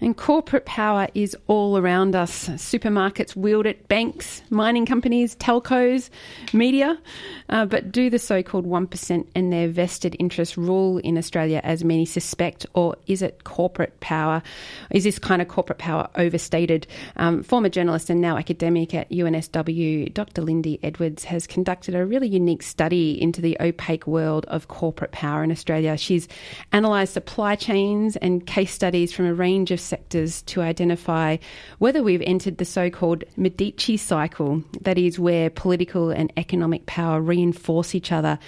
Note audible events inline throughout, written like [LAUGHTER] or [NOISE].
And corporate power is all around us. Supermarkets wield it, banks, mining companies, telcos, media. Uh, but do the so called 1% and their vested interests rule in Australia as many suspect, or is it corporate power? Is this kind of corporate power overstated? Um, former journalist and now academic at UNSW, Dr. Lindy Edwards, has conducted a really unique study into the opaque world of corporate power in Australia. She's analysed supply chains and case studies from a range of sectors to identify whether we've entered the so called Medici cycle, that is, where political and economic power reinforce each other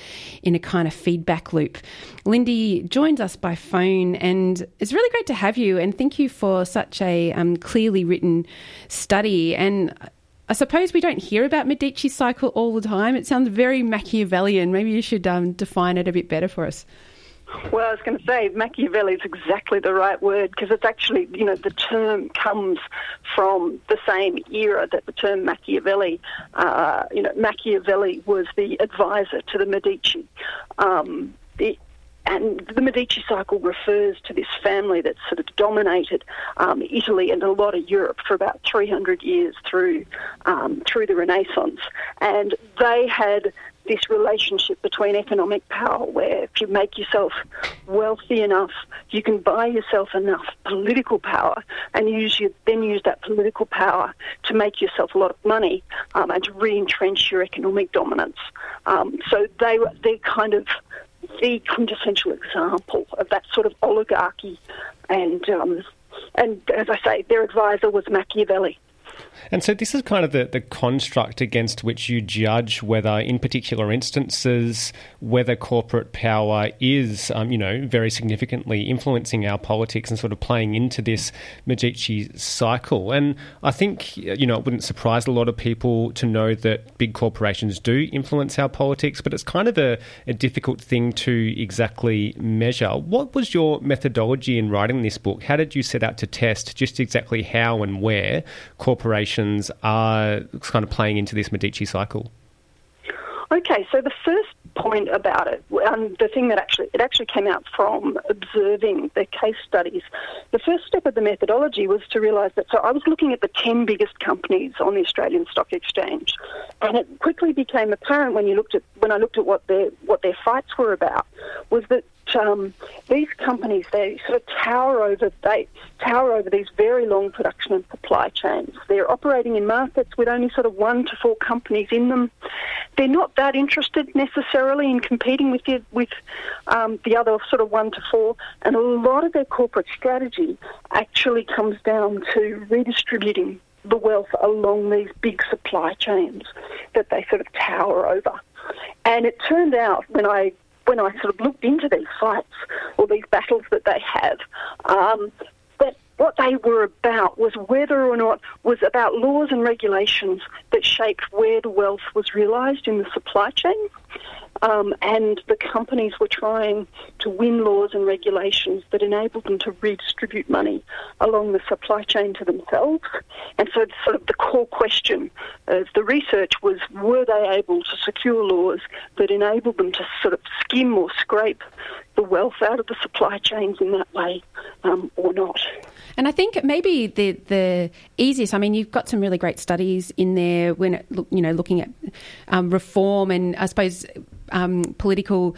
in a kind of feedback loop. Lindy joins us by phone, and it's really great to have you, and thank you for such a um, clearly written study. And I suppose we don't hear about Medici cycle all the time. It sounds very Machiavellian. Maybe you should um, define it a bit better for us. Well, I was going to say Machiavelli is exactly the right word because it's actually, you know, the term comes from the same era that the term Machiavelli, uh, you know, Machiavelli was the advisor to the Medici. Um, the, and the Medici cycle refers to this family that sort of dominated um, Italy and a lot of Europe for about 300 years through um, through the Renaissance, and they had this relationship between economic power, where if you make yourself wealthy enough, you can buy yourself enough political power, and use your, then use that political power to make yourself a lot of money um, and to re-entrench your economic dominance. Um, so they were they kind of the quintessential example of that sort of oligarchy, and um, and as I say, their advisor was Machiavelli. And so this is kind of the, the construct against which you judge whether, in particular instances, whether corporate power is, um, you know, very significantly influencing our politics and sort of playing into this Medici cycle. And I think, you know, it wouldn't surprise a lot of people to know that big corporations do influence our politics, but it's kind of a, a difficult thing to exactly measure. What was your methodology in writing this book? How did you set out to test just exactly how and where corporations are kind of playing into this Medici cycle? Okay, so the first point about it, um, the thing that actually it actually came out from observing the case studies. The first step of the methodology was to realise that. So I was looking at the ten biggest companies on the Australian Stock Exchange, and it quickly became apparent when you looked at when I looked at what their what their fights were about was that um, these companies they sort of tower over they tower over these very long production and supply chains. They're operating in markets with only sort of one to four companies in them. They're not that interested necessarily in competing with the, with um, the other sort of one to four, and a lot of their corporate strategy actually comes down to redistributing the wealth along these big supply chains that they sort of tower over. And it turned out when I when I sort of looked into these fights or these battles that they have, um, that what they were about was whether or not was about laws and regulations that shaped where the wealth was realised in the supply chain. Um, and the companies were trying to win laws and regulations that enabled them to redistribute money along the supply chain to themselves. And so, sort of the core question of the research was were they able to secure laws that enabled them to sort of skim or scrape the wealth out of the supply chains in that way um, or not? And I think maybe the the easiest. I mean, you've got some really great studies in there when it, you know looking at um, reform and I suppose um, political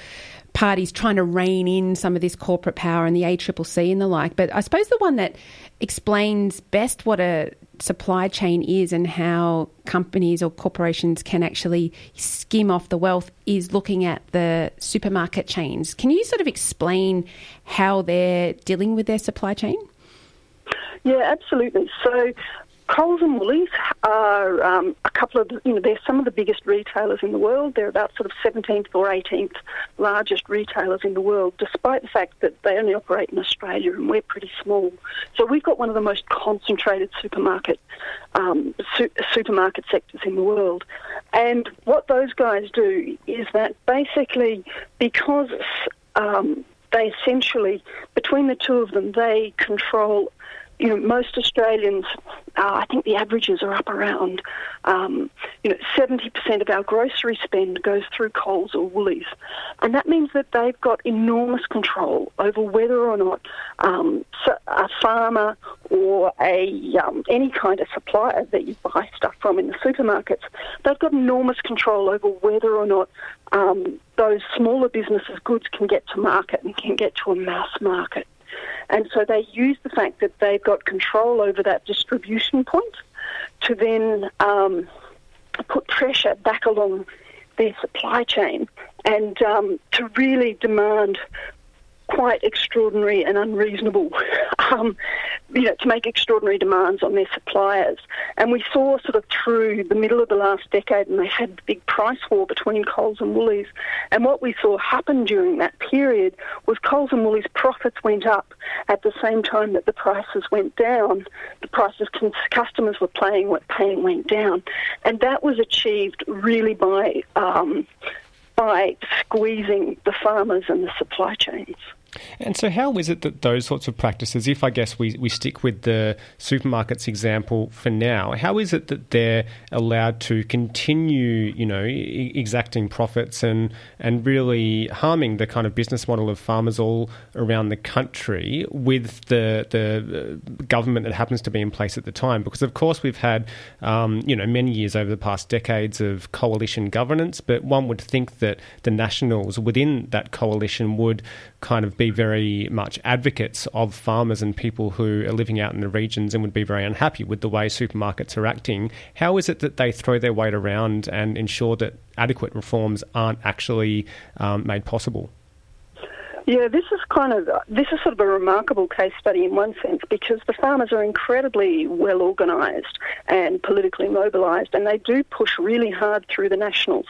parties trying to rein in some of this corporate power and the ACCC and the like. But I suppose the one that explains best what a supply chain is and how companies or corporations can actually skim off the wealth is looking at the supermarket chains. Can you sort of explain how they're dealing with their supply chain? Yeah, absolutely. So Coles and Woolies are um, a couple of, you know, they're some of the biggest retailers in the world. They're about sort of 17th or 18th largest retailers in the world, despite the fact that they only operate in Australia and we're pretty small. So we've got one of the most concentrated supermarket um, su- supermarket sectors in the world. And what those guys do is that basically, because um, they essentially, between the two of them, they control you know, most Australians, uh, I think the averages are up around, um, you know, 70% of our grocery spend goes through Coles or Woolies. And that means that they've got enormous control over whether or not um, a farmer or a um, any kind of supplier that you buy stuff from in the supermarkets, they've got enormous control over whether or not um, those smaller businesses' goods can get to market and can get to a mass market. And so they use the fact that they've got control over that distribution point to then um, put pressure back along their supply chain and um, to really demand quite extraordinary and unreasonable, um, you know, to make extraordinary demands on their suppliers. And we saw sort of through the middle of the last decade, and they had the big price war between Coles and Woolies. And what we saw happen during that period was Coles and Woolies' profits went up at the same time that the prices went down. The prices customers were paying, paying went down, and that was achieved really by um, by squeezing the farmers and the supply chains. And so, how is it that those sorts of practices, if I guess we, we stick with the supermarkets example for now, how is it that they're allowed to continue, you know, exacting profits and, and really harming the kind of business model of farmers all around the country with the, the uh, government that happens to be in place at the time? Because, of course, we've had, um, you know, many years over the past decades of coalition governance, but one would think that the nationals within that coalition would kind of be very much advocates of farmers and people who are living out in the regions and would be very unhappy with the way supermarkets are acting. How is it that they throw their weight around and ensure that adequate reforms aren't actually um, made possible? Yeah, this is kind of this is sort of a remarkable case study in one sense because the farmers are incredibly well organised and politically mobilised, and they do push really hard through the nationals.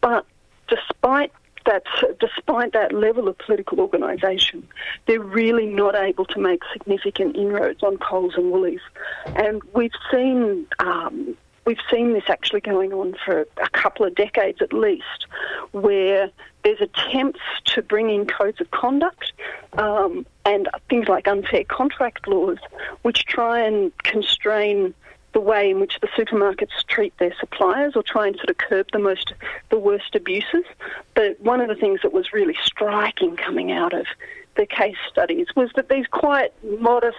But despite that despite that level of political organisation, they're really not able to make significant inroads on Coles and Woolies. And we've seen um, we've seen this actually going on for a couple of decades at least, where there's attempts to bring in codes of conduct um, and things like unfair contract laws, which try and constrain the way in which the supermarkets treat their suppliers or try and sort of curb the most the worst abuses. But one of the things that was really striking coming out of the case studies was that these quite modest,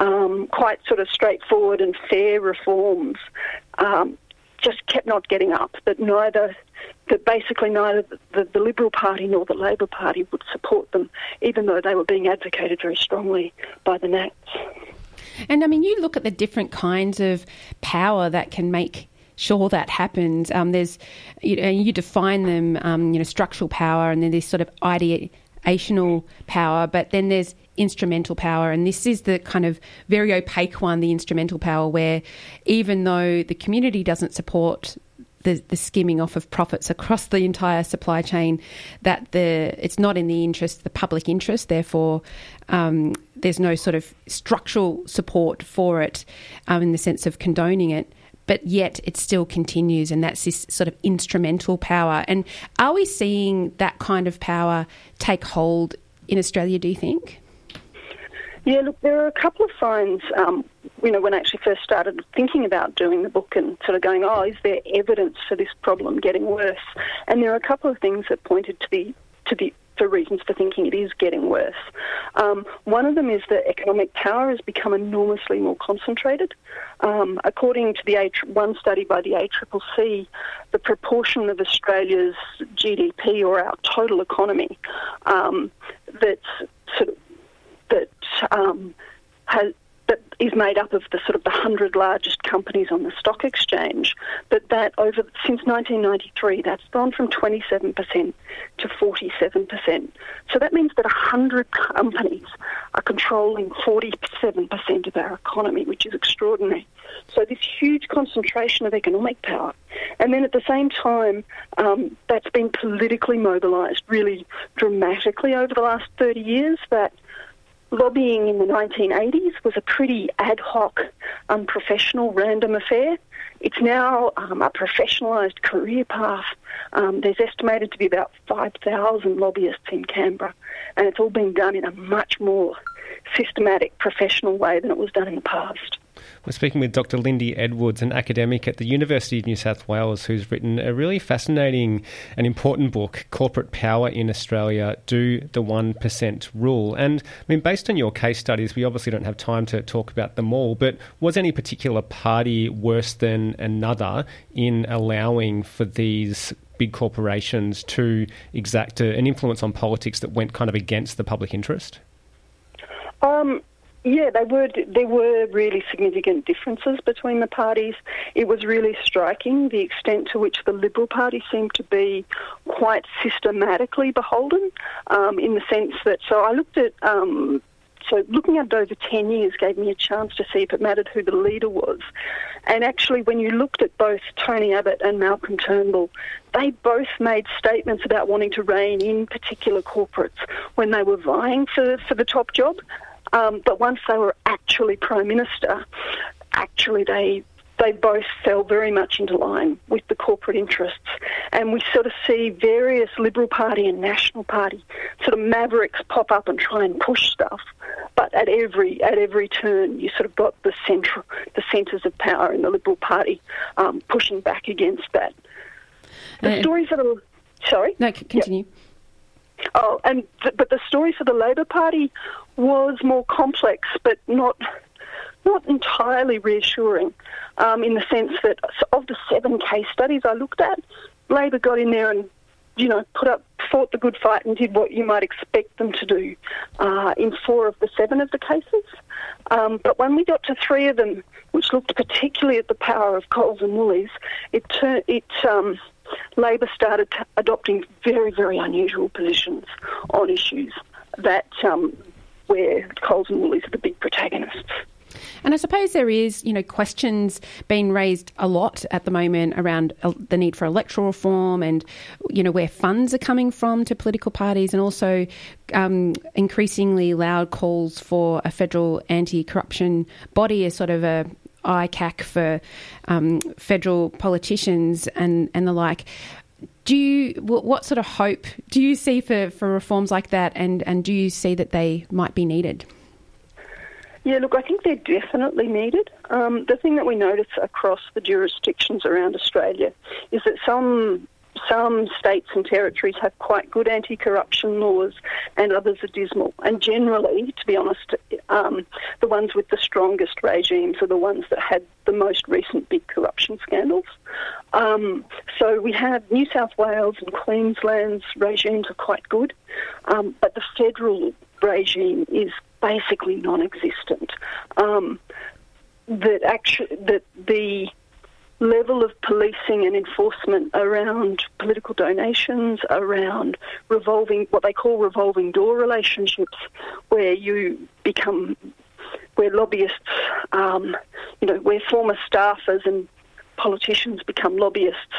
um, quite sort of straightforward and fair reforms um, just kept not getting up. That neither, that basically neither the, the Liberal Party nor the Labor Party would support them, even though they were being advocated very strongly by the Nats. And I mean, you look at the different kinds of power that can make sure that happens. Um, there's, you, know, you define them, um, you know, structural power, and then there's sort of ideational power, but then there's instrumental power, and this is the kind of very opaque one, the instrumental power, where even though the community doesn't support the, the, skimming off of profits across the entire supply chain, that the it's not in the interest, the public interest. Therefore, um, there's no sort of structural support for it um, in the sense of condoning it. But yet it still continues, and that's this sort of instrumental power. And are we seeing that kind of power take hold in Australia? Do you think? Yeah, look, there are a couple of signs. Um, you know, when I actually first started thinking about doing the book and sort of going, oh, is there evidence for this problem getting worse? And there are a couple of things that pointed to the to the for reasons for thinking it is getting worse. Um, one of them is that economic power has become enormously more concentrated. Um, according to the A- one study by the ACCC, the proportion of Australia's GDP or our total economy um, that's sort of that um, has that is made up of the sort of the hundred largest companies on the stock exchange, but that over since 1993, that's gone from 27% to 47%. So that means that 100 companies are controlling 47% of our economy, which is extraordinary. So this huge concentration of economic power, and then at the same time, um, that's been politically mobilised really dramatically over the last 30 years. That lobbying in the 1980s was a pretty ad hoc, unprofessional, random affair. It's now um, a professionalised career path. Um, there's estimated to be about 5,000 lobbyists in Canberra, and it's all being done in a much more systematic, professional way than it was done in the past. We're speaking with Dr. Lindy Edwards, an academic at the University of New South Wales, who's written a really fascinating and important book, Corporate Power in Australia Do the 1% Rule. And I mean, based on your case studies, we obviously don't have time to talk about them all, but was any particular party worse than another in allowing for these big corporations to exact an influence on politics that went kind of against the public interest? Um, yeah, they were. There were really significant differences between the parties. It was really striking the extent to which the Liberal Party seemed to be quite systematically beholden, um, in the sense that. So I looked at. Um, so looking at it over 10 years gave me a chance to see if it mattered who the leader was. And actually, when you looked at both Tony Abbott and Malcolm Turnbull, they both made statements about wanting to rein in particular corporates when they were vying for, for the top job. Um, but once they were actually prime minister, actually they they both fell very much into line with the corporate interests. And we sort of see various Liberal Party and National Party sort of mavericks pop up and try and push stuff. But at every at every turn, you sort of got the central the centres of power in the Liberal Party um, pushing back against that. The uh, stories that are sorry. No, continue. Yep. Oh, and th- but the story for the Labor Party was more complex, but not not entirely reassuring, um, in the sense that of the seven case studies I looked at, Labor got in there and you know put up fought the good fight and did what you might expect them to do uh, in four of the seven of the cases. Um, but when we got to three of them, which looked particularly at the power of Coles and Woolies, it turned it. Um, Labor started adopting very, very unusual positions on issues that um, where Coles and Woolies are the big protagonists. And I suppose there is, you know, questions being raised a lot at the moment around the need for electoral reform and, you know, where funds are coming from to political parties and also um, increasingly loud calls for a federal anti corruption body as sort of a, ICAC for um, federal politicians and, and the like. Do you what sort of hope do you see for, for reforms like that, and, and do you see that they might be needed? Yeah, look, I think they're definitely needed. Um, the thing that we notice across the jurisdictions around Australia is that some some states and territories have quite good anti-corruption laws, and others are dismal. And generally, to be honest, um, the ones with the strongest regimes are the ones that had the most recent big corruption scandals. Um, so we have New South Wales and Queensland's regimes are quite good, um, but the federal regime is basically non-existent. Um, that actually that the level of policing and enforcement around political donations, around revolving, what they call revolving door relationships, where you become, where lobbyists, um, you know, where former staffers and politicians become lobbyists.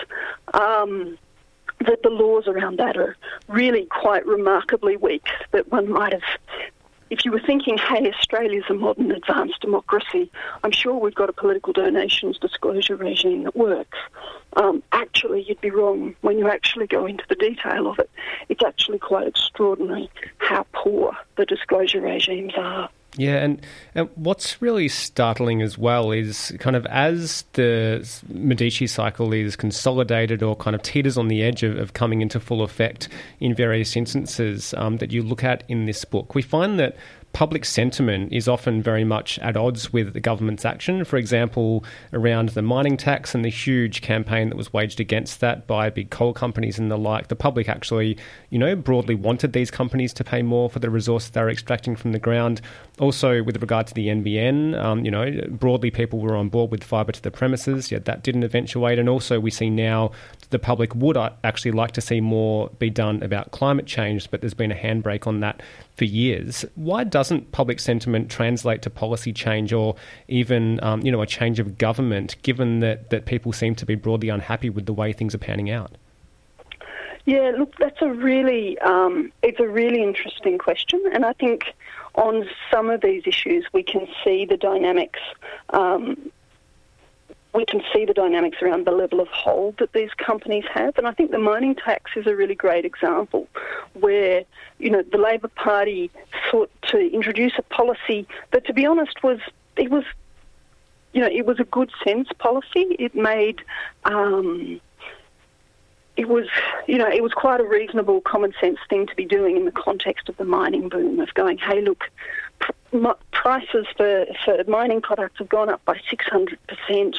Um, that the laws around that are really quite remarkably weak. That one might have if you were thinking, hey, Australia's a modern advanced democracy, I'm sure we've got a political donations disclosure regime that works. Um, actually, you'd be wrong when you actually go into the detail of it. It's actually quite extraordinary how poor the disclosure regimes are. Yeah, and, and what's really startling as well is kind of as the Medici cycle is consolidated or kind of teeters on the edge of, of coming into full effect in various instances um, that you look at in this book, we find that public sentiment is often very much at odds with the government's action. For example, around the mining tax and the huge campaign that was waged against that by big coal companies and the like, the public actually, you know, broadly wanted these companies to pay more for the resources they were extracting from the ground. Also, with regard to the NBN, um, you know, broadly people were on board with fibre to the premises, yet that didn't eventuate. And also, we see now the public would actually like to see more be done about climate change, but there's been a handbrake on that for years. Why doesn't public sentiment translate to policy change or even, um, you know, a change of government, given that, that people seem to be broadly unhappy with the way things are panning out? Yeah, look, that's a really um, it's a really interesting question, and I think on some of these issues we can see the dynamics um, we can see the dynamics around the level of hold that these companies have. And I think the mining tax is a really great example where, you know, the Labor Party sought to introduce a policy that, to be honest, was, it was, you know, it was a good sense policy. It made, um, it was, you know, it was quite a reasonable, common sense thing to be doing in the context of the mining boom of going, hey, look, prices for, for mining products have gone up by 600%.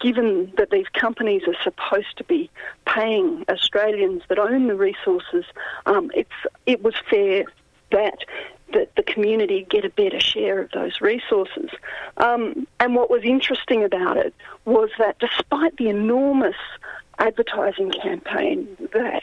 Given that these companies are supposed to be paying Australians that own the resources, um, it's it was fair that that the community get a better share of those resources. Um, and what was interesting about it was that despite the enormous advertising campaign that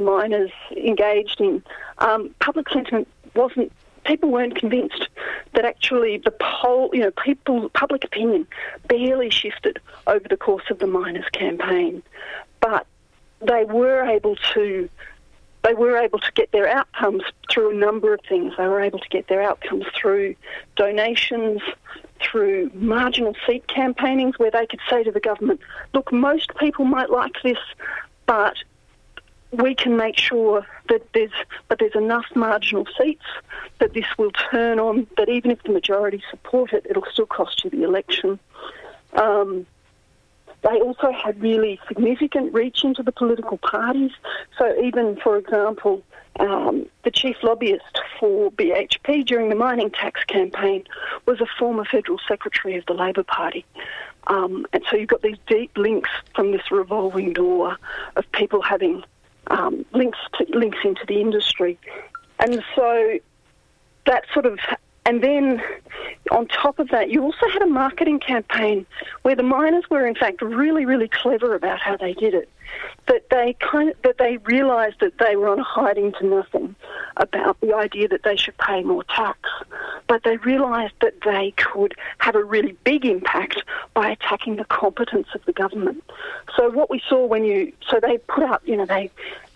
miners engaged in, um, public sentiment wasn't people weren't convinced that actually the poll, you know, people, public opinion barely shifted over the course of the miners' campaign, but they were able to. They were able to get their outcomes through a number of things. They were able to get their outcomes through donations, through marginal seat campaignings, where they could say to the government, "Look, most people might like this, but we can make sure that there's but there's enough marginal seats that this will turn on that even if the majority support it, it'll still cost you the election. Um, they also had really significant reach into the political parties. So even, for example, um, the chief lobbyist for BHP during the mining tax campaign was a former federal secretary of the Labor Party. Um, and so you've got these deep links from this revolving door of people having um, links to, links into the industry, and so that sort of and then on top of that, you also had a marketing campaign where the miners were, in fact, really, really clever about how they did it. That they kind of, that they realised that they were on a hiding to nothing about the idea that they should pay more tax, but they realised that they could have a really big impact by attacking the competence of the government. So what we saw when you, so they put up, you know, they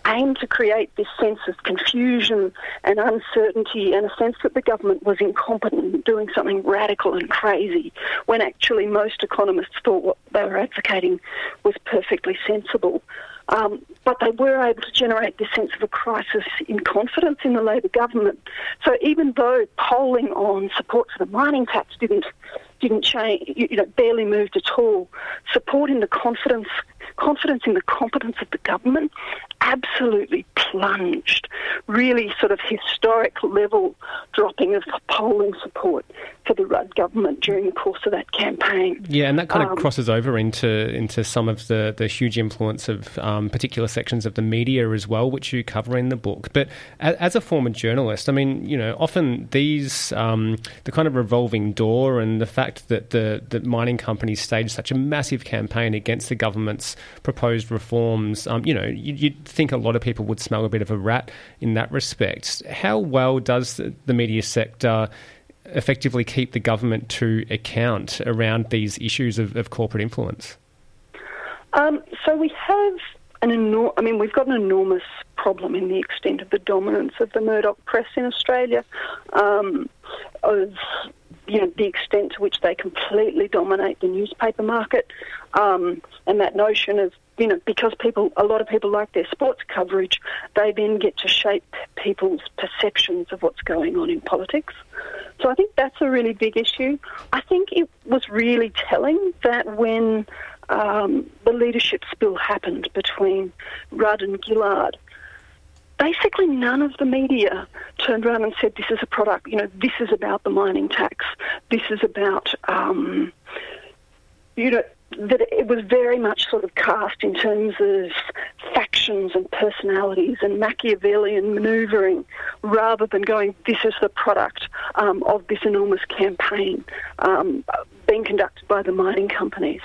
aimed to create this sense of confusion and uncertainty and a sense that the government was incompetent in doing something radical and crazy when actually most economists thought what they were advocating was perfectly sensible. Um, but they were able to generate this sense of a crisis in confidence in the Labor government. So even though polling on support for the mining tax didn't didn't change, you know, barely moved at all, support in the confidence confidence in the competence of the government absolutely plunged. Really, sort of historic level dropping of polling support for the Rudd government during the course of that campaign. Yeah, and that kind of um, crosses over into into some of the, the huge influence of um, particular sections of the media as well, which you cover in the book. But as, as a former journalist, I mean, you know, often these um, the kind of revolving door and the fact that the that mining companies staged such a massive campaign against the government's proposed reforms, um, you know, you, you'd think a lot of people would smell a bit of a rat in that respect. How well does the, the media sector effectively keep the government to account around these issues of, of corporate influence? Um, so we have an enormous, I mean, we've got an enormous problem in the extent of the dominance of the Murdoch press in Australia, um, of you know the extent to which they completely dominate the newspaper market, um, and that notion of you know, because people, a lot of people like their sports coverage, they then get to shape people's perceptions of what's going on in politics. So I think that's a really big issue. I think it was really telling that when um, the leadership spill happened between Rudd and Gillard, basically none of the media turned around and said, this is a product, you know, this is about the mining tax, this is about, um, you know, that it was very much sort of cast in terms of factions and personalities and Machiavellian manoeuvring rather than going, this is the product um, of this enormous campaign um, being conducted by the mining companies.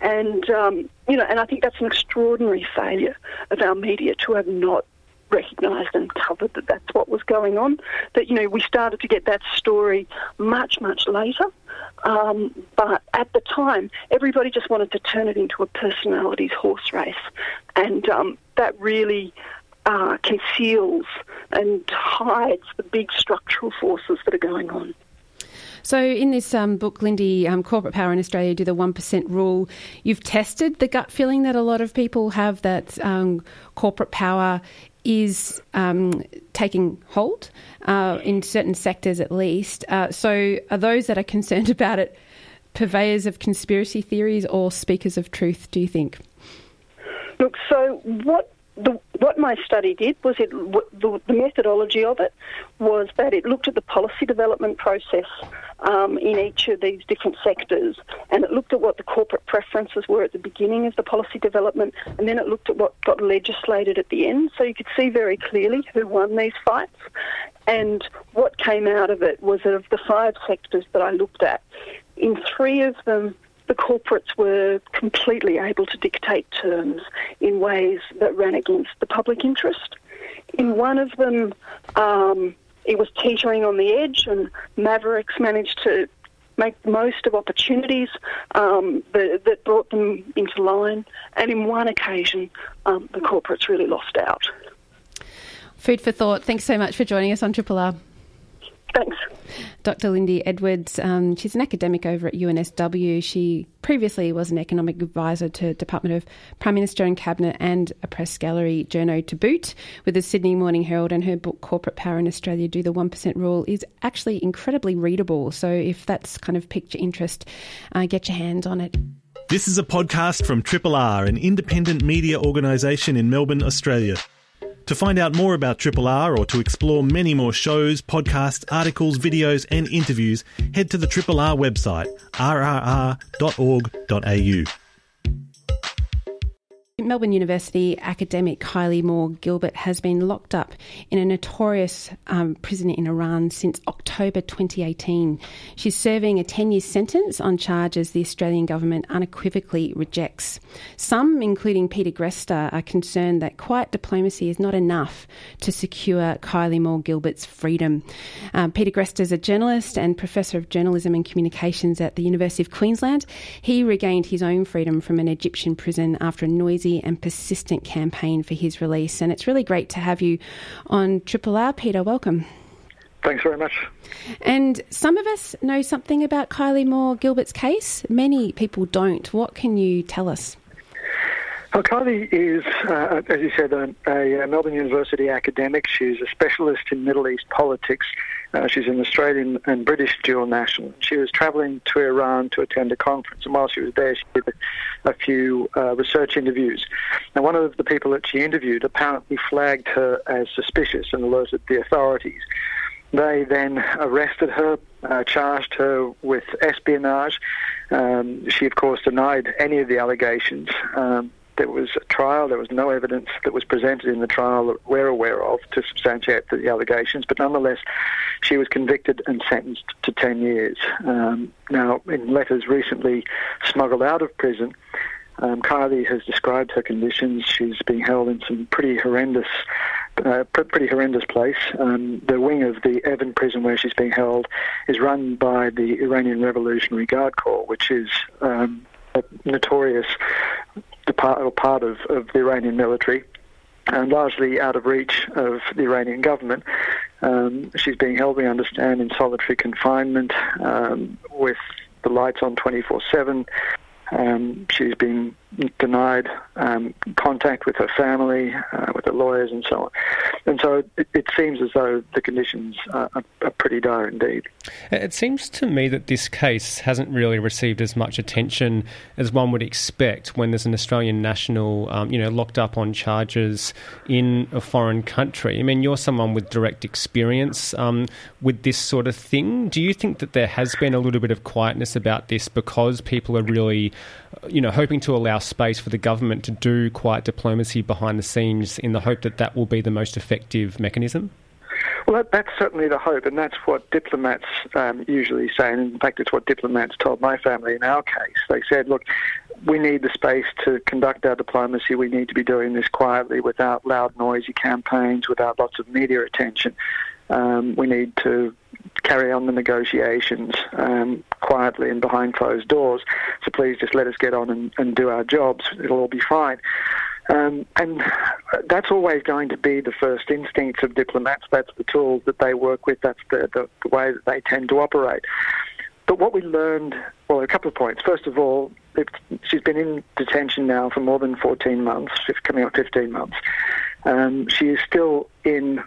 And, um, you know, and I think that's an extraordinary failure of our media to have not recognised and covered that that's what was going on. That, you know, we started to get that story much, much later. Um, but at the time, everybody just wanted to turn it into a personalities horse race. And um, that really uh, conceals and hides the big structural forces that are going on. So, in this um, book, Lindy, um, Corporate Power in Australia Do the 1% Rule, you've tested the gut feeling that a lot of people have that um, corporate power is um, taking hold uh, in certain sectors at least. Uh, so, are those that are concerned [LAUGHS] about it purveyors of conspiracy theories or speakers of truth, do you think? Look, so what the, what my study did was it the, the, methodology of it was that it looked at the policy development process um, in each of these different sectors, and it looked at what the corporate preferences were at the beginning of the policy development, and then it looked at what got legislated at the end. So you could see very clearly who won these fights, and what came out of it was that of the five sectors that I looked at, in three of them the corporates were completely able to dictate terms in ways that ran against the public interest. In one of them, um, it was teetering on the edge, and Mavericks managed to make the most of opportunities um, that, that, brought them into line. And in one occasion, um, the corporates really lost out. Food for thought. Thanks so much for joining us on Triple R. Thanks. Dr. Lindy Edwards, um, she's an academic over at UNSW. She previously was an economic advisor to Department of Prime Minister and Cabinet and a press gallery journo to boot with the Sydney Morning Herald and her book Corporate Power in Australia Do the 1% Rule is actually incredibly readable. So if that's kind of piqued your interest, uh, get your hands on it. This is a podcast from Triple R, an independent media organisation in Melbourne, Australia. To find out more about Triple R or to explore many more shows, podcasts, articles, videos, and interviews, head to the Triple R website, rrr.org.au. Melbourne University academic Kylie Moore Gilbert has been locked up in a notorious um, prison in Iran since October 2018. She's serving a 10 year sentence on charges the Australian government unequivocally rejects. Some, including Peter Greste, are concerned that quiet diplomacy is not enough to secure Kylie Moore Gilbert's freedom. Um, Peter Greste is a journalist and professor of journalism and communications at the University of Queensland. He regained his own freedom from an Egyptian prison after a noisy and persistent campaign for his release. And it's really great to have you on Triple R, Peter. Welcome. Thanks very much. And some of us know something about Kylie Moore Gilbert's case. Many people don't. What can you tell us? Kylie is, uh, as you said, a, a, Melbourne University academic. She's a specialist in Middle East politics. Uh, she's an Australian and British dual national. She was travelling to Iran to attend a conference, and while she was there, she did a, a few uh, research interviews. Now, one of the people that she interviewed apparently flagged her as suspicious and alerted the authorities. They then arrested her, uh, charged her with espionage. Um, she, of course, denied any of the allegations. Um, there was a trial. There was no evidence that was presented in the trial that we're aware of to substantiate the allegations, but nonetheless, she was convicted and sentenced to 10 years. Um, now, in letters recently smuggled out of prison, um, Kylie has described her conditions. She's being held in some pretty horrendous, uh, pretty horrendous place. Um, the wing of the Evin prison where she's being held is run by the Iranian Revolutionary Guard Corps, which is um, a notorious part, or part of, of the Iranian military and largely out of reach of the Iranian government. Um, she's being held, we understand, in solitary confinement um, with the lights on 24 7. Um, she's been denied um, contact with her family, uh, with her lawyers, and so on. And so it, it seems as though the conditions are, are, pretty dire indeed. It seems to me that this case hasn't really received as much attention as one would expect when there's an Australian national, um, you know, locked up on charges in a foreign country. I mean, you're someone with direct experience um, with this sort of thing. Do you think that there has been a little bit of quietness about this because people are really, you know, hoping to allow space for the government to do quiet diplomacy behind the scenes in the hope that that will be the most effective mechanism? Well, that, that's certainly the hope, and that's what diplomats um, usually say. And in fact, it's what diplomats told my family in our case. They said, look, we need the space to conduct our diplomacy. We need to be doing this quietly without loud, noisy campaigns, without lots of media attention. Um, we need to carry on the negotiations um, quietly and behind closed doors. So please just let us get on and, and do our jobs. It'll all be fine. Um, and that's always going to be the first instincts of diplomats. That's the tools that they work with. That's the, the, the way that they tend to operate. But what we learned, well, a couple of points. First of all, she's been in detention now for more than 14 months, coming up 15 months. Um, she is still in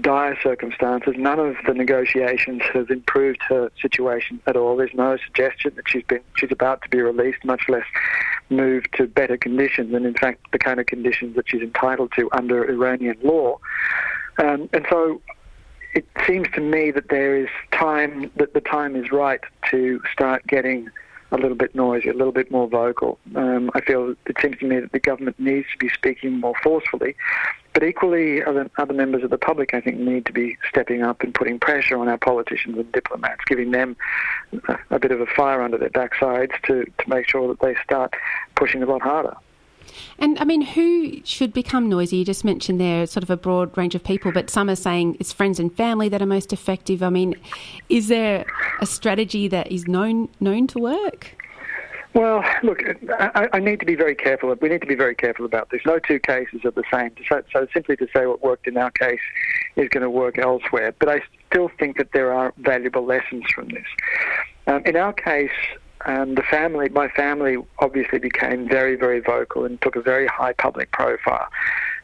dire circumstances. None of the negotiations have improved her situation at all. There's no suggestion that she's been she's about to be released, much less moved to better conditions, and in fact, the kind of conditions that she's entitled to under Iranian law. Um, and so, it seems to me that there is time that the time is right to start getting a little bit noisy, a little bit more vocal. Um, I feel it seems to me that the government needs to be speaking more forcefully, but equally, other, other members of the public, I think, need to be stepping up and putting pressure on our politicians and diplomats, giving them a, a bit of a fire under their backsides to, to make sure that they start pushing a lot harder. And I mean, who should become noisy? You just mentioned there sort of a broad range of people, but some are saying it's friends and family that are most effective. I mean, is there a strategy that is known known to work? Well, look, I, I, need to be very careful. We need to be very careful about this. No two cases are the same. So, so simply to say what worked in our case is going to work elsewhere. But I still think that there are valuable lessons from this. Um, in our case, um, the family, my family, obviously became very, very vocal and took a very high public profile.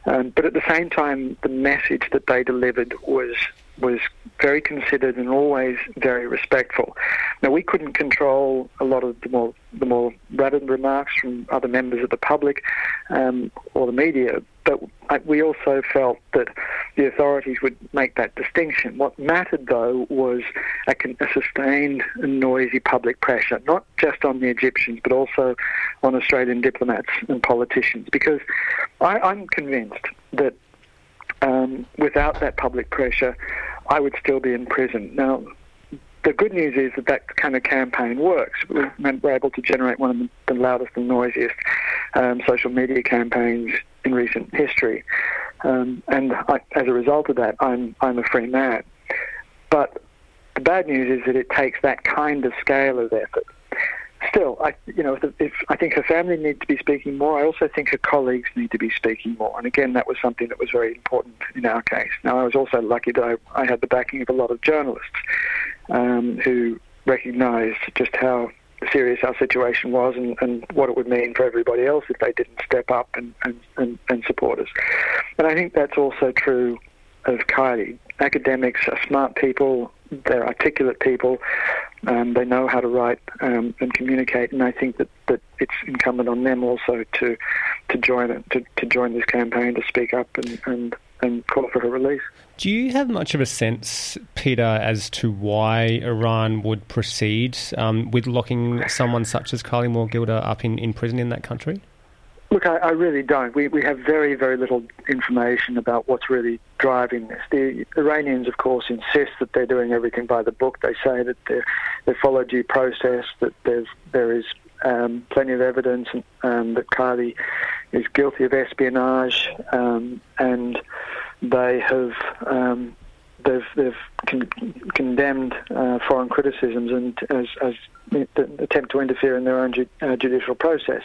Um, but at the same time, the message that they delivered was was very considered and always very respectful. Now we couldn't control a lot of the more the more rabid remarks from other members of the public um, or the media, but we also felt that the authorities would make that distinction. What mattered, though, was a, a sustained and noisy public pressure, not just on the Egyptians, but also on Australian diplomats and politicians, because I, I'm convinced that um, without that public pressure, I would still be in prison. Now, the good news is that that kind of campaign works. We're able to generate one of the loudest and noisiest um, social media campaigns in recent history, um, and I, as a result of that, I'm I'm a free man. But the bad news is that it takes that kind of scale of effort still, I, you know, if, if, I think her family need to be speaking more. I also think her colleagues need to be speaking more. And again, that was something that was very important in our case. Now, I was also lucky that I, I had the backing of a lot of journalists um, who recognised just how serious our situation was and, and, what it would mean for everybody else if they didn't step up and, and, and, support us. And I think that's also true of Kylie. Academics are smart people, they're articulate people, um, they know how to write um, and communicate, and I think that, that it's incumbent on them also to to join it, to, to join this campaign, to speak up and, and, and call for her release. Do you have much of a sense, Peter, as to why Iran would proceed um, with locking someone such as Kylie Moore Gilbert up in, in prison in that country? Look, I, I, really don't. We, we have very, very little information about what's really driving this. The Iranians, of course, insist that they're doing everything by the book. They say that they follow due process, that there's, there is um, plenty of evidence um, that Kylie is guilty of espionage, um, and they have um, they've they've con- condemned uh, foreign criticisms and as, as attempt to interfere in their own ju- uh, judicial process.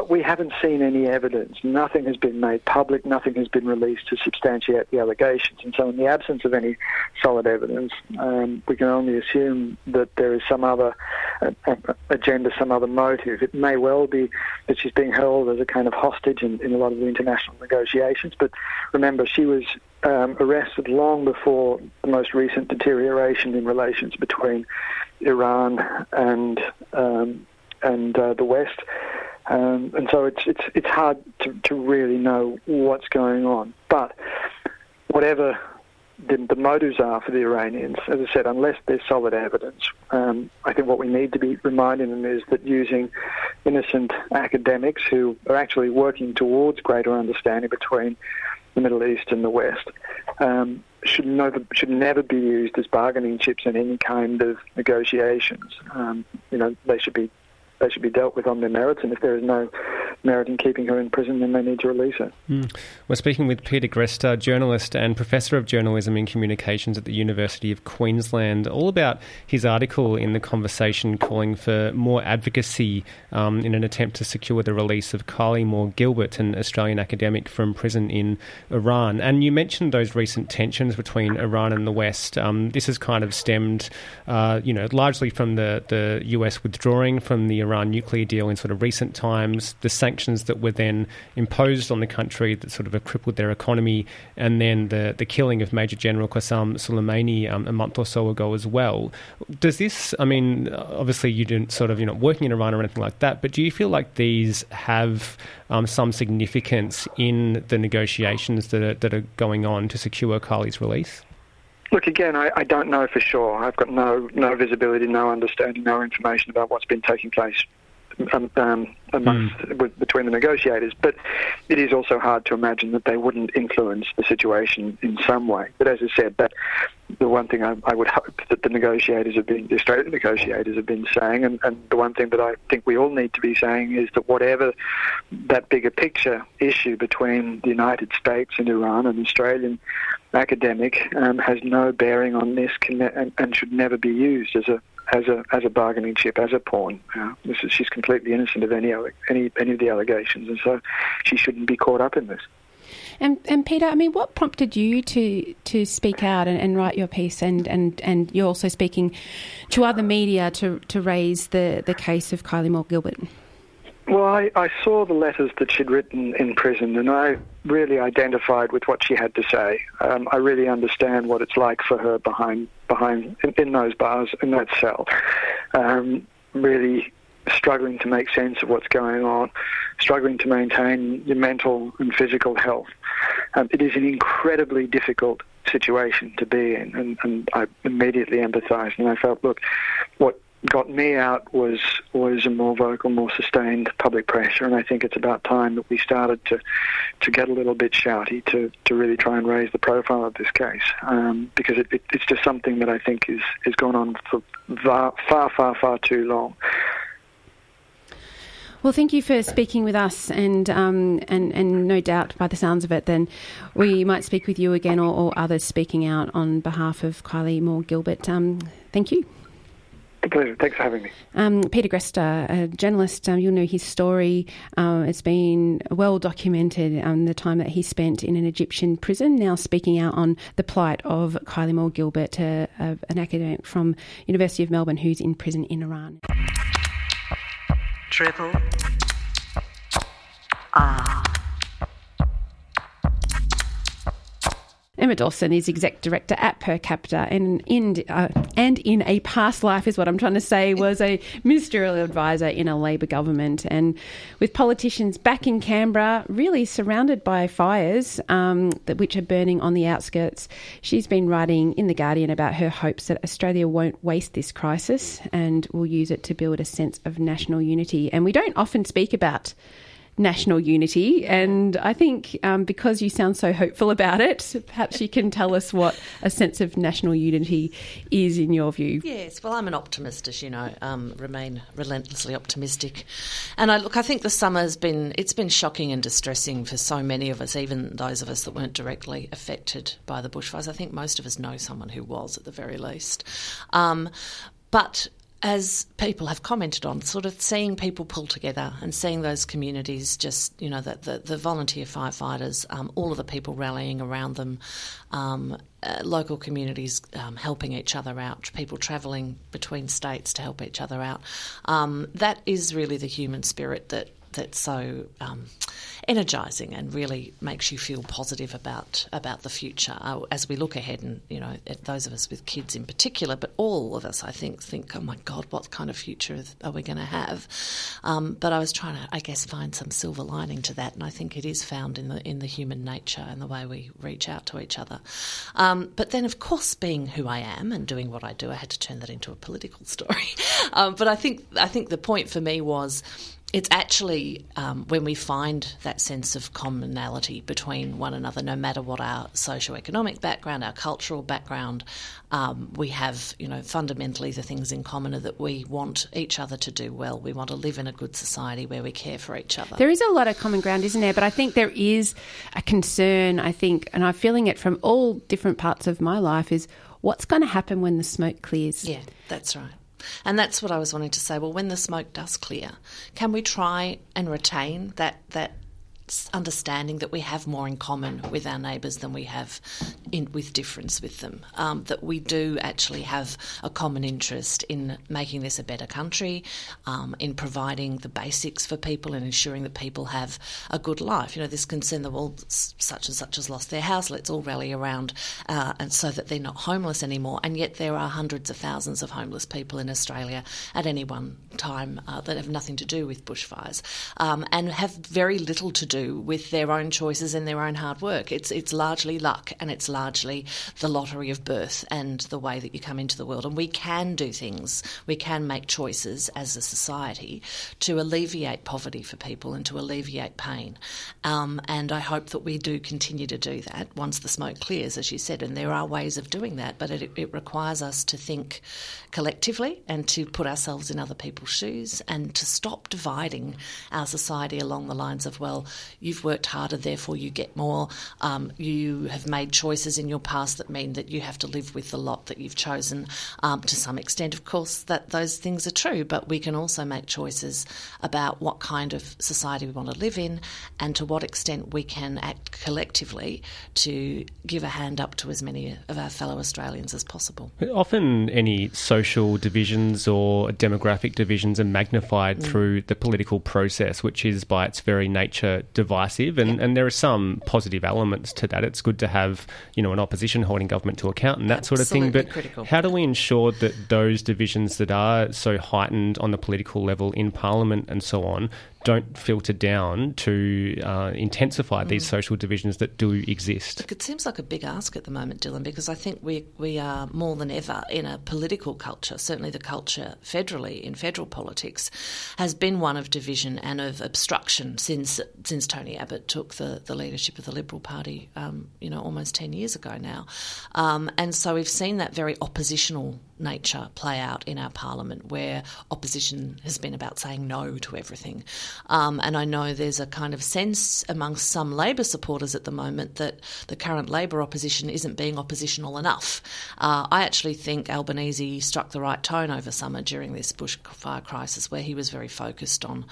But we haven't seen any evidence. Nothing has been made public. Nothing has been released to substantiate the allegations. And so, in the absence of any solid evidence, um, we can only assume that there is some other uh, agenda, some other motive. It may well be that she's being held as a kind of hostage in, in a lot of the international negotiations. But remember, she was um, arrested long before the most recent deterioration in relations between Iran and um, and uh, the West. Um, and so it's it's it's hard to, to really know what's going on. But whatever the, the, motives are for the Iranians, as I said, unless there's solid evidence, um, I think what we need to be reminding them is that using innocent academics who are actually working towards greater understanding between the Middle East and the West um, should never should never be used as bargaining chips in any kind of negotiations. Um, you know, they should be they should be dealt with on their merits, and if there is no merit in keeping her in prison, then they need to release her. Mm. We're speaking with Peter Greste, journalist and professor of journalism and communications at the University of Queensland, all about his article in the conversation calling for more advocacy um, in an attempt to secure the release of Kylie Moore Gilbert, an Australian academic from prison in Iran. And you mentioned those recent tensions between Iran and the West. Um, this has kind of stemmed, uh, you know, largely from the, the US withdrawing from the Iran nuclear deal in sort of recent times, the sanctions that were then imposed on the country that sort of have crippled their economy, and then the, the killing of Major General Qasem Soleimani um, a month or so ago as well. Does this, I mean, obviously you didn't sort of, you are know, working in Iran or anything like that, but do you feel like these have um, some significance in the negotiations that are, that are going on to secure Kylie's release? Look, again, I, I, don't know for sure. I've got no no visibility, no understanding, no information about what's been taking place um, um, amongst, mm. between the negotiators. But it is also hard to imagine that they wouldn't influence the situation in some way. But as I said, that the one thing I, I would hope that the negotiators have been, the Australian negotiators have been saying, and, and the one thing that I think we all need to be saying is that whatever that bigger picture issue between the United States and Iran and Australian academic um, has no bearing on this and, and should never be used as a as a as a bargaining chip, as a pawn. Uh, is, she's completely innocent of any any any of the allegations, and so she shouldn't be caught up in this. And, and Peter, I mean, what prompted you to to speak out and, and write your piece? And, and, and you're also speaking to other media to to raise the, the case of Kylie Moore Gilbert. Well, I, I saw the letters that she'd written in prison, and I really identified with what she had to say. Um, I really understand what it's like for her behind behind in, in those bars in that cell. Um, really struggling to make sense of what's going on, struggling to maintain your mental and physical health. Um, it is an incredibly difficult situation to be in, and, and I immediately empathised, and I felt, look, what got me out was was a more vocal, more sustained public pressure, and I think it's about time that we started to to get a little bit shouty to, to really try and raise the profile of this case um, because it, it, it's just something that I think is has gone on for far far far, far too long. Well, thank you for speaking with us, and um, and and no doubt, by the sounds of it, then we might speak with you again, or, or others speaking out on behalf of Kylie Moore Gilbert. Um, thank you. A pleasure. Thanks for having me. Um, Peter Greste, a journalist, um, you'll know his story. Uh, it's been well documented um, the time that he spent in an Egyptian prison, now speaking out on the plight of Kylie Moore Gilbert, uh, uh, an academic from University of Melbourne who's in prison in Iran. Triple R. Emma Dawson is exec director at Per Capita, and in uh, and in a past life is what I'm trying to say was a ministerial advisor in a Labor government, and with politicians back in Canberra, really surrounded by fires um, that which are burning on the outskirts. She's been writing in the Guardian about her hopes that Australia won't waste this crisis and will use it to build a sense of national unity. And we don't often speak about national unity. And I think um, because you sound so hopeful about it, perhaps you can tell us what a sense of national unity is in your view. Yes, well, I'm an optimist, as you know, um, remain relentlessly optimistic. And I look, I think the summer has been it's been shocking and distressing for so many of us, even those of us that weren't directly affected by the bushfires. I think most of us know someone who was, at the very least. Um, but as people have commented on, sort of seeing people pull together and seeing those communities just, you know, the, the, the volunteer firefighters, um, all of the people rallying around them, um, uh, local communities um, helping each other out, people travelling between states to help each other out. Um, that is really the human spirit that that's so um, energising and really makes you feel positive about about the future uh, as we look ahead. And you know, those of us with kids in particular, but all of us, I think, think, oh my God, what kind of future are we going to have? Um, but I was trying to, I guess, find some silver lining to that, and I think it is found in the in the human nature and the way we reach out to each other. Um, but then, of course, being who I am and doing what I do, I had to turn that into a political [LAUGHS] story. um, but I think I think the point for me was it's actually um, when we find that sense of commonality between one another, no matter what our socio-economic background, our cultural background, um, we have, you know, fundamentally the things in common are that we want each other to do well. We want to live in a good society where we care for each other. There is a lot of common ground, isn't there? But I think there is a concern, I think, and I'm feeling it from all different parts of my life, is what's going to happen when the smoke clears? Yeah, that's right. And that's what I was wanting to say. Well, when the smoke does clear, can we try and retain that that understanding that we have more in common with our neighbours than we have in, with difference with them. Um, that we do actually have a common interest in making this a better country, um, in providing the basics for people and ensuring that people have a good life. You know, this concern that well, such and such has lost their house. Let's all rally around, uh, and so that they're not homeless anymore. And yet there are hundreds of thousands of homeless people in Australia at any one time uh, that have nothing to do with bushfires um, and have very little to do do with their own choices and their own hard work. It's it's largely luck and it's largely the lottery of birth and the way that you come into the world. And we can do things. We can make choices as a society to alleviate poverty for people and to alleviate pain. Um, and I hope that we do continue to do that once the smoke clears, as you said. And there are ways of doing that, but it, it requires us to think collectively and to put ourselves in other people's shoes and to stop dividing our society along the lines of, well, you've worked harder, therefore you get more. Um, you have made choices in your past that mean that you have to live with the lot that you've chosen. Um, to some extent, of course, that those things are true, but we can also make choices about what kind of society we want to live in and to what extent we can act collectively to give a hand up to as many of our fellow Australians as possible. Often, any social divisions or demographic divisions are magnified mm. through the political process, which is by its very nature divisive, and, yeah. and there are some positive elements to that. It's good to have you know an opposition holding government to account and that Absolutely sort of thing. But critical. how do we ensure that those divisions that are so heightened on the political level in Parliament and so on don't filter down to uh, intensify these mm. social divisions that do exist. Look, it seems like a big ask at the moment, Dylan, because I think we we are more than ever in a political culture. Certainly, the culture federally in federal politics has been one of division and of obstruction since since Tony Abbott took the, the leadership of the Liberal Party. Um, you know, almost ten years ago now, um, and so we've seen that very oppositional nature play out in our parliament, where opposition has been about saying no to everything. Um, and I know there's a kind of sense amongst some Labor supporters at the moment that the current Labor opposition isn't being oppositional enough. Uh, I actually think Albanese struck the right tone over summer during this bushfire crisis, where he was very focused on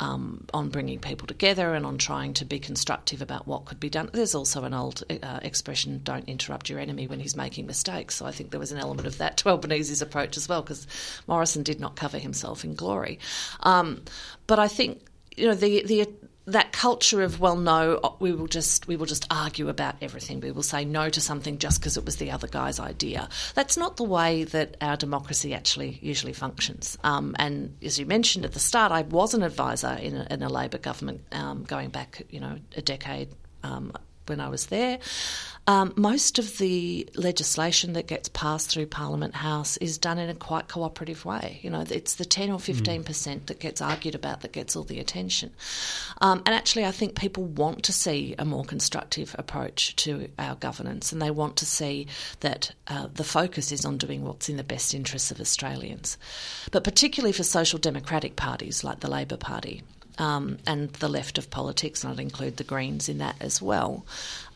um, on bringing people together and on trying to be constructive about what could be done. There's also an old uh, expression, don't interrupt your enemy when he's making mistakes. So I think there was an element of that [LAUGHS] to Albanese's approach as well, because Morrison did not cover himself in glory. Um, but I think you know the the that culture of well no we will just we will just argue about everything. We will say no to something just because it was the other guy's idea. That's not the way that our democracy actually usually functions. Um, and as you mentioned at the start I was an advisor in a, in a Labor government um, going back you know a decade um, when I was there. Um, most of the legislation that gets passed through Parliament House is done in a quite cooperative way. You know, it's the 10 or 15% mm. that gets argued about that gets all the attention. Um, and actually, I think people want to see a more constructive approach to our governance and they want to see that uh, the focus is on doing what's in the best interests of Australians. But particularly for social democratic parties like the Labor Party, um, and the left of politics, and I'd include the Greens in that as well.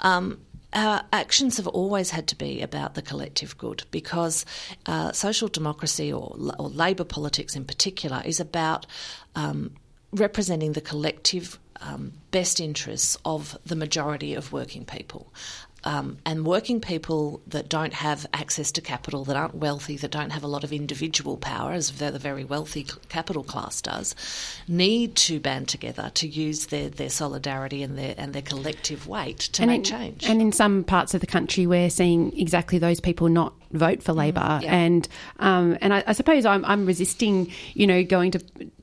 Um, our actions have always had to be about the collective good because uh, social democracy or, or Labor politics in particular is about um, representing the collective um, best interests of the majority of working people um, and working people that don't have access to capital, that aren't wealthy, that don't have a lot of individual power, as the very wealthy capital class does, need to band together to use their, their solidarity and their and their collective weight to and make in, change. And in some parts of the country, we're seeing exactly those people not vote for Labor, Mm, yeah. and um, and I, I suppose I'm, I'm resisting, you know, going to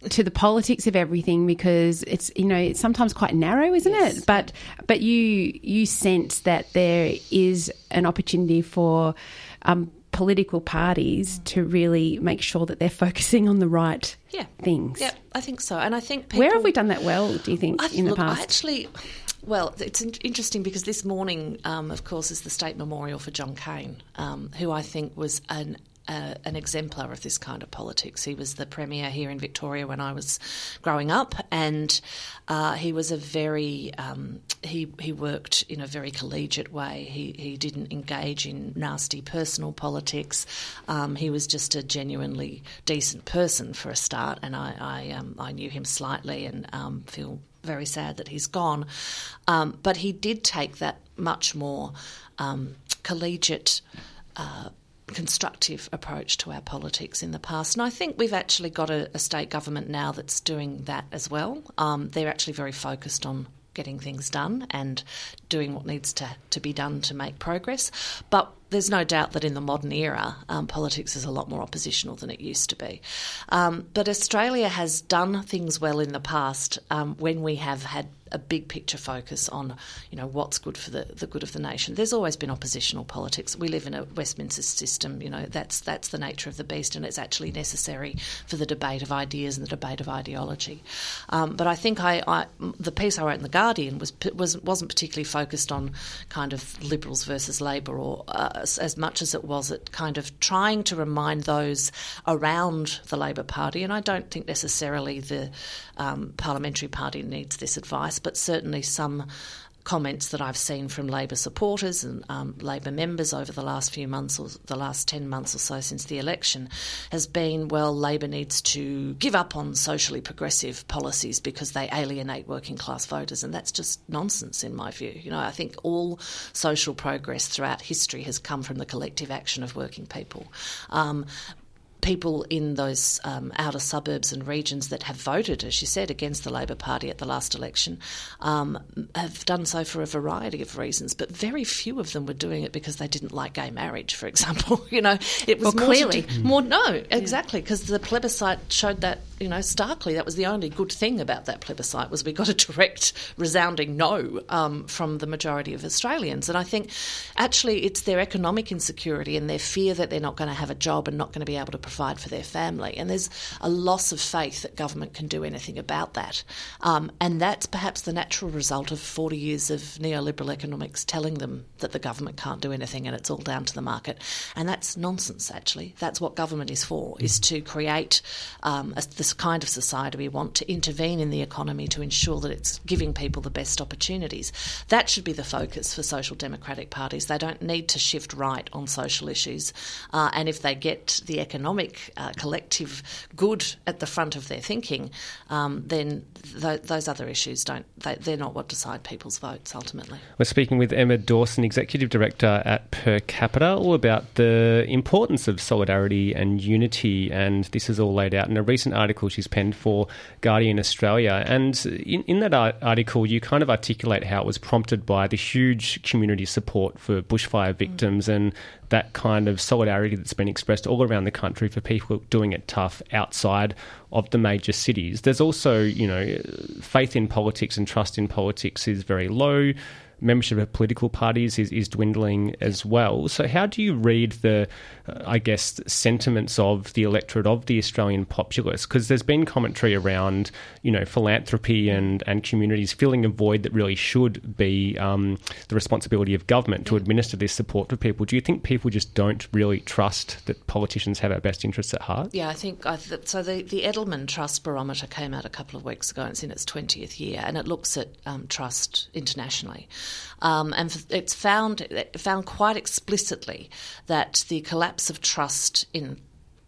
to the politics of everything because it's you know it's sometimes quite narrow, isn't Yes. it? But but you you sense that there is an opportunity for. Um, political parties to really make sure that they're [LAUGHS] focusing on the right yeah. things. Yeah, I think so. And I think people, Where have we done that well, do you think, I, in the look, past? I actually, well, it's interesting because this morning, um, of course, is the state memorial for John Cain, um, who I think was an uh, an exemplar of this kind of politics. He was the premier here in Victoria when I was growing up, and uh, he was a very um, he he worked in a very collegiate way. He he didn't engage in nasty personal politics. Um, he was just a genuinely decent person for a start, and I I, um, I knew him slightly and um, feel very sad that he's gone. Um, but he did take that much more um, collegiate. Uh, constructive approach to our politics in the past. And I think we've actually got a, a state government now that's doing that as well. Um, they're actually very focused on getting things done and doing what needs to, to be done to make progress. But there's no doubt that in the modern era, um, politics is a lot more oppositional than it used to be. Um, but Australia has done things well in the past um, when we have had a big picture focus on, you know, what's good for the, the good of the nation. There's always been oppositional politics. We live in a Westminster system, you know, that's that's the nature of the beast, and it's actually necessary for the debate of ideas and the debate of ideology. Um, but I think I, I the piece I wrote in the Guardian was was wasn't particularly focused on kind of Liberals versus Labor, or uh, as, as much as it was at kind of trying to remind those around the Labor Party, and I don't think necessarily the um, parliamentary party needs this advice, but certainly some comments that I've seen from Labor supporters and um, Labor members over the last few months or the last 10 months or so since the election has been well, Labor needs to give up on socially progressive policies because they alienate working class voters. And that's just nonsense in my view. You know, I think all social progress throughout history has come from the collective action of working people. Um, people in those um, outer suburbs and regions that have voted, as you said, against the Labor Party at the last election um, have done so for a variety of reasons, but very few of them were doing it because they didn't like gay marriage, for [LAUGHS] example. you know, it was Well, more clearly. do- more no, exactly, because the plebiscite showed that you know starkly. That was the only good thing about that plebiscite was we got a direct, resounding no um, from the majority of Australians, and I think actually it's their economic insecurity and their fear that they're not going to have a job and not going to be able to provide for their family, and there's a loss of faith that government can do anything about that, um, and that's perhaps the natural result of 40 years of neoliberal economics telling them that the government can't do anything and it's all down to the market, and that's nonsense. Actually, that's what government is for: is to create um, a, this kind of society we want to intervene in the economy to ensure that it's giving people the best opportunities. That should be the focus for social democratic parties. They don't need to shift right on social issues, uh, and if they get the economic uh, collective good at the front of their thinking, um, then th- those other issues don't. They, they're not what decide people's votes ultimately. We're speaking with Emma Dawson, Executive Director at Per Capita, all about the importance of solidarity and unity. And this is all laid out in a recent article she's penned for Guardian Australia. And in, in that article, you kind of articulate how it was prompted by the huge community support for bushfire victims and that kind of solidarity that's been expressed all around the country for people doing it tough outside of the major cities. There's also, you know, faith in politics and trust in politics is very low. Membership of political parties is, is dwindling as well. So, how do you read the, I guess, sentiments of the electorate of the Australian populace? Because there's been commentary around, you know, philanthropy and, and communities filling a void that really should be um, the responsibility of government to administer this support for people. Do you think people just don't really trust that politicians have our best interests at heart? Yeah, I think I th- so. The, the Edelman Trust Barometer came out a couple of weeks ago. And it's in its twentieth year, and it looks at um, trust internationally, um, and it's found it found quite explicitly that the collapse of trust in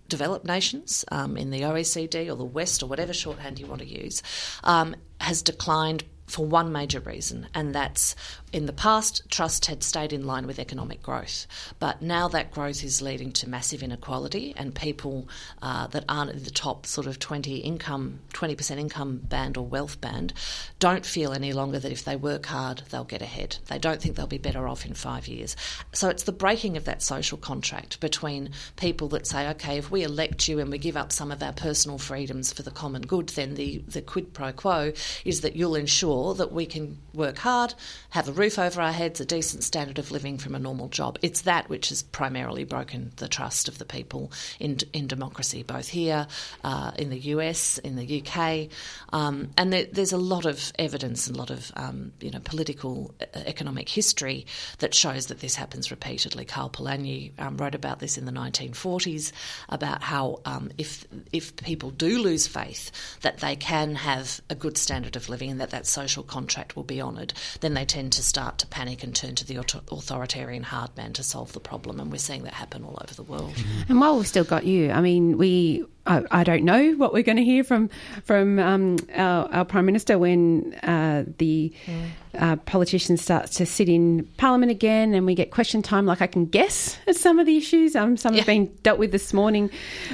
developed nations um, in the OECD or the West or whatever shorthand you want to use um, has declined for one major reason, and that's in the past, trust had stayed in line with economic growth, but now that growth is leading to massive inequality, and people uh, that aren't in the top sort of 20 income, 20% income band or wealth band, don't feel any longer that if they work hard, they'll get ahead. They don't think they'll be better off in five years. So it's the breaking of that social contract between people that say, okay, if we elect you and we give up some of our personal freedoms for the common good, then the, the quid pro quo is that you'll ensure that we can work hard, have a roof over our heads, a decent standard of living from a normal job. It's that which has primarily broken the trust of the people in, in democracy, both here, uh, in the US, in the UK. Um, and there, there's a lot of evidence and a lot of um, you know, political, uh, economic history that shows that this happens repeatedly. Karl Polanyi um, wrote about this in the 1940s, about how um, if, if people do lose faith that they can have a good standard of living and that that social contract will be honoured, then they tend to start to panic and turn to the authoritarian hard man to solve the problem. And we're seeing that happen all over the world. And while we've still got you, I mean, we I, I don't know what we're going to hear from from um, our, our, prime minister when uh, the mm. Uh, politician starts to sit in parliament again, and we get question time. Like I can guess at some of the issues. Um, some yeah. have been dealt with this morning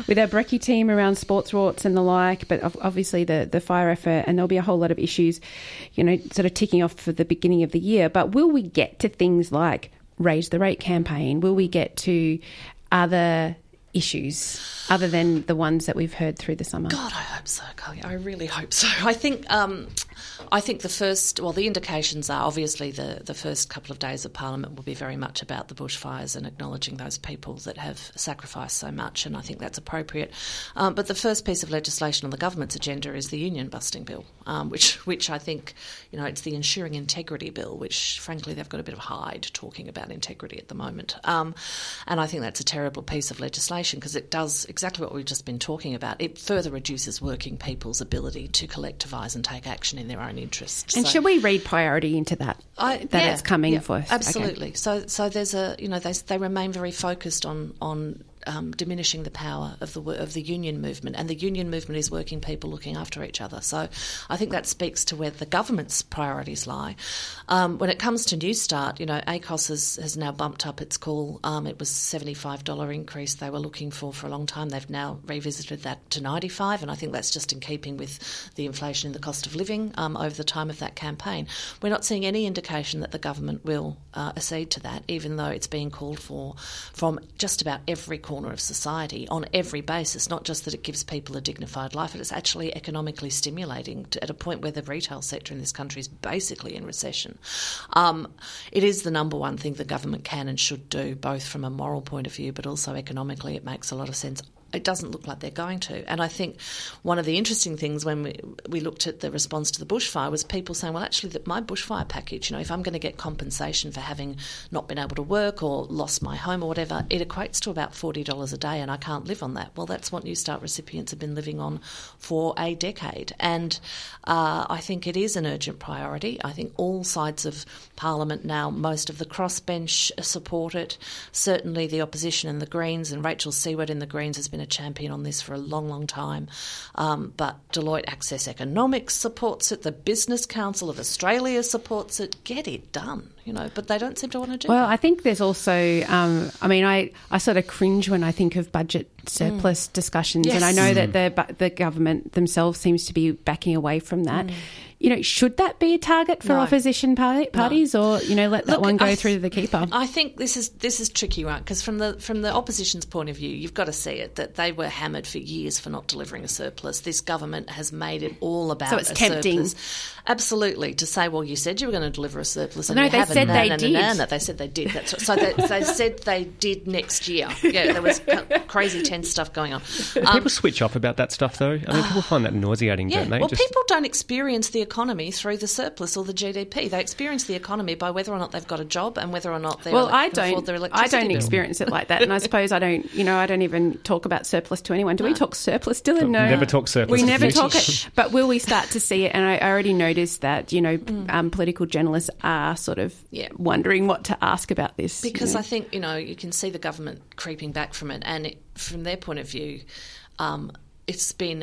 with our brekkie team around sports rorts and the like. But obviously the the fire effort, and there'll be a whole lot of issues, you know, sort of ticking off for the beginning of the year. But will we get to things like raise the rate campaign? Will we get to other issues other than the ones that we've heard through the summer? God, I hope so, Carly. I really hope so. I think um, I think the first, well, the indications are obviously the, the first couple of days of Parliament will be very much about the bushfires and acknowledging those people that have sacrificed so much, and I think that's appropriate. Um, but the first piece of legislation on the government's agenda is the union busting bill, um, which which I think, you know, it's the ensuring integrity bill, which frankly they've got a bit of hide talking about integrity at the moment, um, and I think that's a terrible piece of legislation because it does exactly what we've just been talking about. It further reduces working people's ability to collectivise and take action in their own interest. And so, should we read priority into that? I, that yeah, it's coming yeah, for? Absolutely. Okay. So so there's a you know they they remain very focused on on um, diminishing the power of the of the union movement, and the union movement is working people looking after each other. So, I think that speaks to where the government's priorities lie. Um, when it comes to Newstart, you know, ACOSS has, has now bumped up its call. Um, it was seventy five dollar increase they were looking for for a long time. They've now revisited that to ninety five, and I think that's just in keeping with the inflation in the cost of living um, over the time of that campaign. We're not seeing any indication that the government will uh, accede to that, even though it's being called for from just about every corner of society on every basis, not just that it gives people a dignified life, but it's actually economically stimulating to, at a point where the retail sector in this country is basically in recession. Um, it is the number one thing the government can and should do, both from a moral point of view, but also economically. It makes a lot of sense it doesn't look like they're going to. And I think one of the interesting things when we, we looked at the response to the bushfire was people saying, well, actually, that my bushfire package, you know, if I'm going to get compensation for having not been able to work or lost my home or whatever, it equates to about $40 a day and I can't live on that. Well, that's what Newstart recipients have been living on for a decade. And uh, I think it is an urgent priority. I think all sides of Parliament now, most of the crossbench support it. Certainly the opposition and the Greens, and Rachel Siewert in the Greens has been been a champion on this for a long, long time. Um, but Deloitte Access Economics supports it. The Business Council of Australia supports it. Get it done, you know. But they don't seem to want to do. Well, that. I think there's also. Um, I mean, I I sort of cringe when I think of budget surplus mm. discussions, yes. and I know mm. that the the government themselves seems to be backing away from that. Mm you know, should that be a target for no. opposition party, parties, no. or you know, let that Look, one go th- through the keeper? I think this is this is tricky, right? Because from the from the opposition's point of view, you've got to see it that they were hammered for years for not delivering a surplus. This government has made it all about so it's tempting. Surplus. Absolutely, to say, well, you said you were going to deliver a surplus, and no, they haven't. said no, they no, did. No, no, they said they did. That's so they, they, [LAUGHS] said they did next year. Yeah, there was crazy tense stuff going on. Um, people switch off about that stuff, though. I mean, people find that nauseating, yeah, don't they? Well, Just... people don't experience the economy through the surplus or the GDP. They experience the economy by whether or not they've got a job and whether or not they well, I don't, I don't bill. experience it like that, and I [LAUGHS] suppose I don't. You know, I don't even talk about surplus to anyone. Do no. we talk surplus, Dylan? No, never talk surplus. We never talk it. But will we start to see it? And I already noticed that you know, mm. um, political journalists are sort of yeah. wondering what to ask about this because you know? I think you know you can see the government creeping back from it, and it, from their point of view. Um, it's been,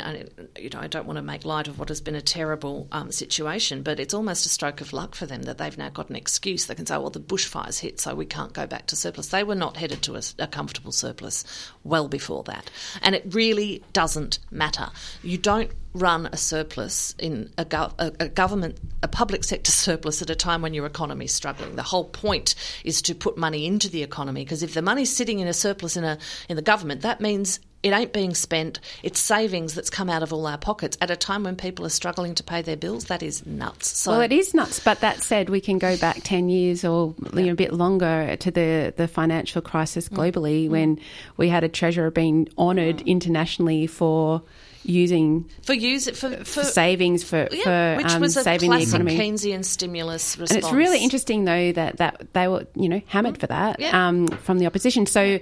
you know, I don't want to make light of what has been a terrible um, situation, but it's almost a stroke of luck for them that they've now got an excuse. They can say, well, the bushfires hit, so we can't go back to surplus. They were not headed to a, a comfortable surplus well before that. And it really doesn't matter. You don't run a surplus in a, gov- a, a, government, a public sector [LAUGHS] surplus at a time when your economy is struggling. The whole point is to put money into the economy because if the money's sitting in a surplus in a in the government, that means it ain't being spent. It's savings that's come out of all our pockets at a time when people are struggling to pay their bills. That is nuts. So, well, it is nuts. But that said, we can go back ten years or you know, a bit longer to the the financial crisis globally mm. when we had a treasurer being honoured mm. internationally for using for use for, for, for savings for, yeah, for which um, was a saving classic the economy. Keynesian stimulus response. And it's really interesting though that, that they were you know hammered mm. for that yeah. um, from the opposition. So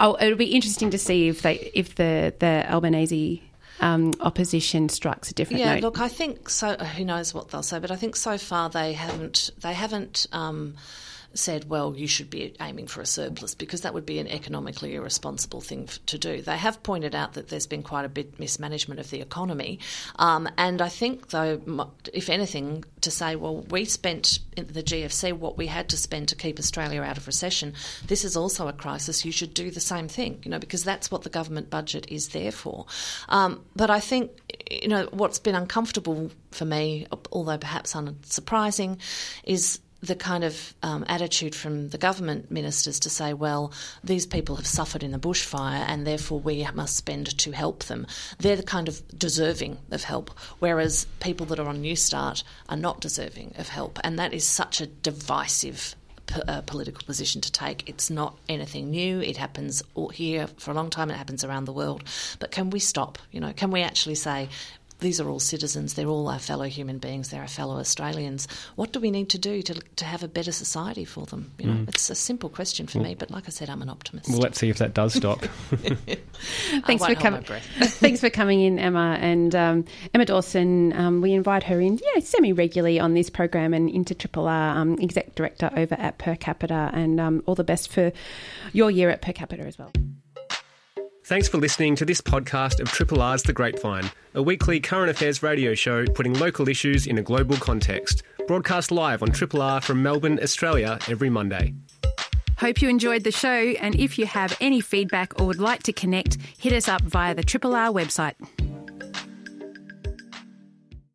uh, it'll be interesting to see if they if the the Albanese um, opposition strikes a different yeah, note. look, I think so. Who knows what they'll say? But I think so far they haven't. They haven't. Um, said, well, you should be aiming for a surplus because that would be an economically irresponsible thing to do. They have pointed out that there's been quite a bit mismanagement of the economy. Um, and I think, though, if anything, to say, well, we spent the GFC what we had to spend to keep Australia out of recession. This is also a crisis. You should do the same thing, you know, because that's what the government budget is there for. Um, but I think, you know, what's been uncomfortable for me, although perhaps unsurprising, is the kind of um, attitude from the government ministers to say, well, these people have suffered in the bushfire and therefore we must spend to help them. They're the kind of deserving of help, whereas people that are on Newstart are not deserving of help. And that is such a divisive uh, political position to take. It's not anything new. It happens here for a long time. It happens around the world. But can we stop? You know, can we actually say these are all citizens, they're all our fellow human beings, they're our fellow Australians. What do we need to do to, to have a better society for them? You know, mm. it's a simple question for well, me, but like I said, I'm an optimist. Well, let's see if that does stop. [LAUGHS] thanks for coming. [LAUGHS] thanks for coming in, Emma and um, Emma Dawson. Um, we invite her in, yeah, semi regularly on this program and into Triple R, um, exec director over at Per Capita, and um, all the best for your year at Per Capita as well. Thanks for listening to this podcast of Triple R's The Grapevine, a weekly current affairs radio show putting local issues in a global context. Broadcast live on Triple R from Melbourne, Australia, every Monday. Hope you enjoyed the show, and if you have any feedback or would like to connect, hit us up via the Triple R website.